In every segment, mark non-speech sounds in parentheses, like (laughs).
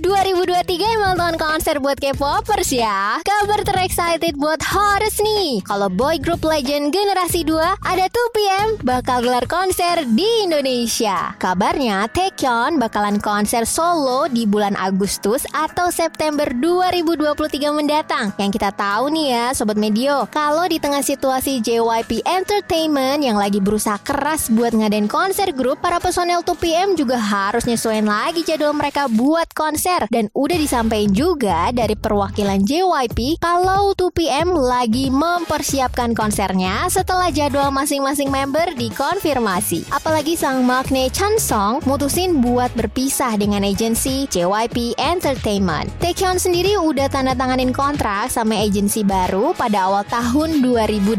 2023 emang tahun konser buat K-popers ya. Kabar terexcited buat Horus nih. Kalau boy group legend generasi 2 ada 2PM bakal gelar konser di Indonesia. Kabarnya Taekyon bakalan konser solo di bulan Agustus atau September 2023 mendatang. Yang kita tahu nih ya Sobat Medio, kalau di tengah situasi JYP Entertainment yang lagi berusaha keras buat ngadain konser grup, para personel 2PM juga harus nyesuaiin lagi jadwal mereka buat konser dan udah disampaikan juga dari perwakilan JYP kalau 2PM lagi mempersiapkan konsernya setelah jadwal masing-masing member dikonfirmasi. Apalagi sang Magne Chansong mutusin buat berpisah dengan agensi JYP Entertainment. Taekyon sendiri udah tanda tanganin kontrak sama agensi baru pada awal tahun 2018.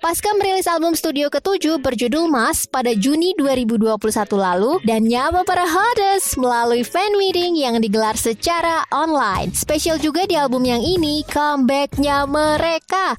Pasca merilis album studio ketujuh berjudul Mas pada Juni 2021 lalu dan nyapa para hottest melalui fan meeting digelar secara online. Spesial juga di album yang ini comebacknya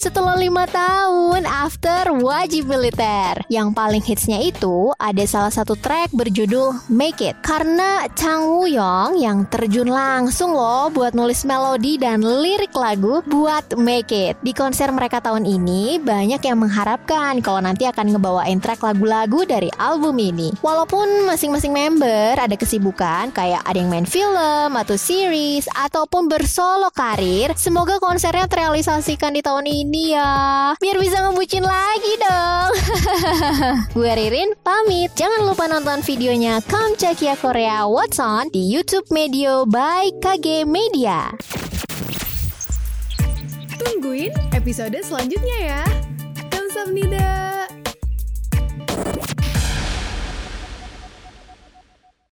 setelah lima tahun after wajib militer. Yang paling hitsnya itu ada salah satu track berjudul Make It karena Chang Woo yang terjun langsung loh buat nulis melodi dan lirik lagu buat Make It. Di konser mereka tahun ini banyak yang mengharapkan kalau nanti akan ngebawain track lagu-lagu dari album ini. Walaupun masing-masing member ada kesibukan kayak ada yang main film atau series ataupun bersolo karir, semoga konsernya terrealisasikan di tahun ini ya. Biar bisa ngebucin lagi dong. (laughs) Gue Ririn pamit. Jangan lupa nonton videonya Kamchakia Korea What's On di YouTube Medio by KG Media. Tungguin episode selanjutnya ya. Kamsahamnida.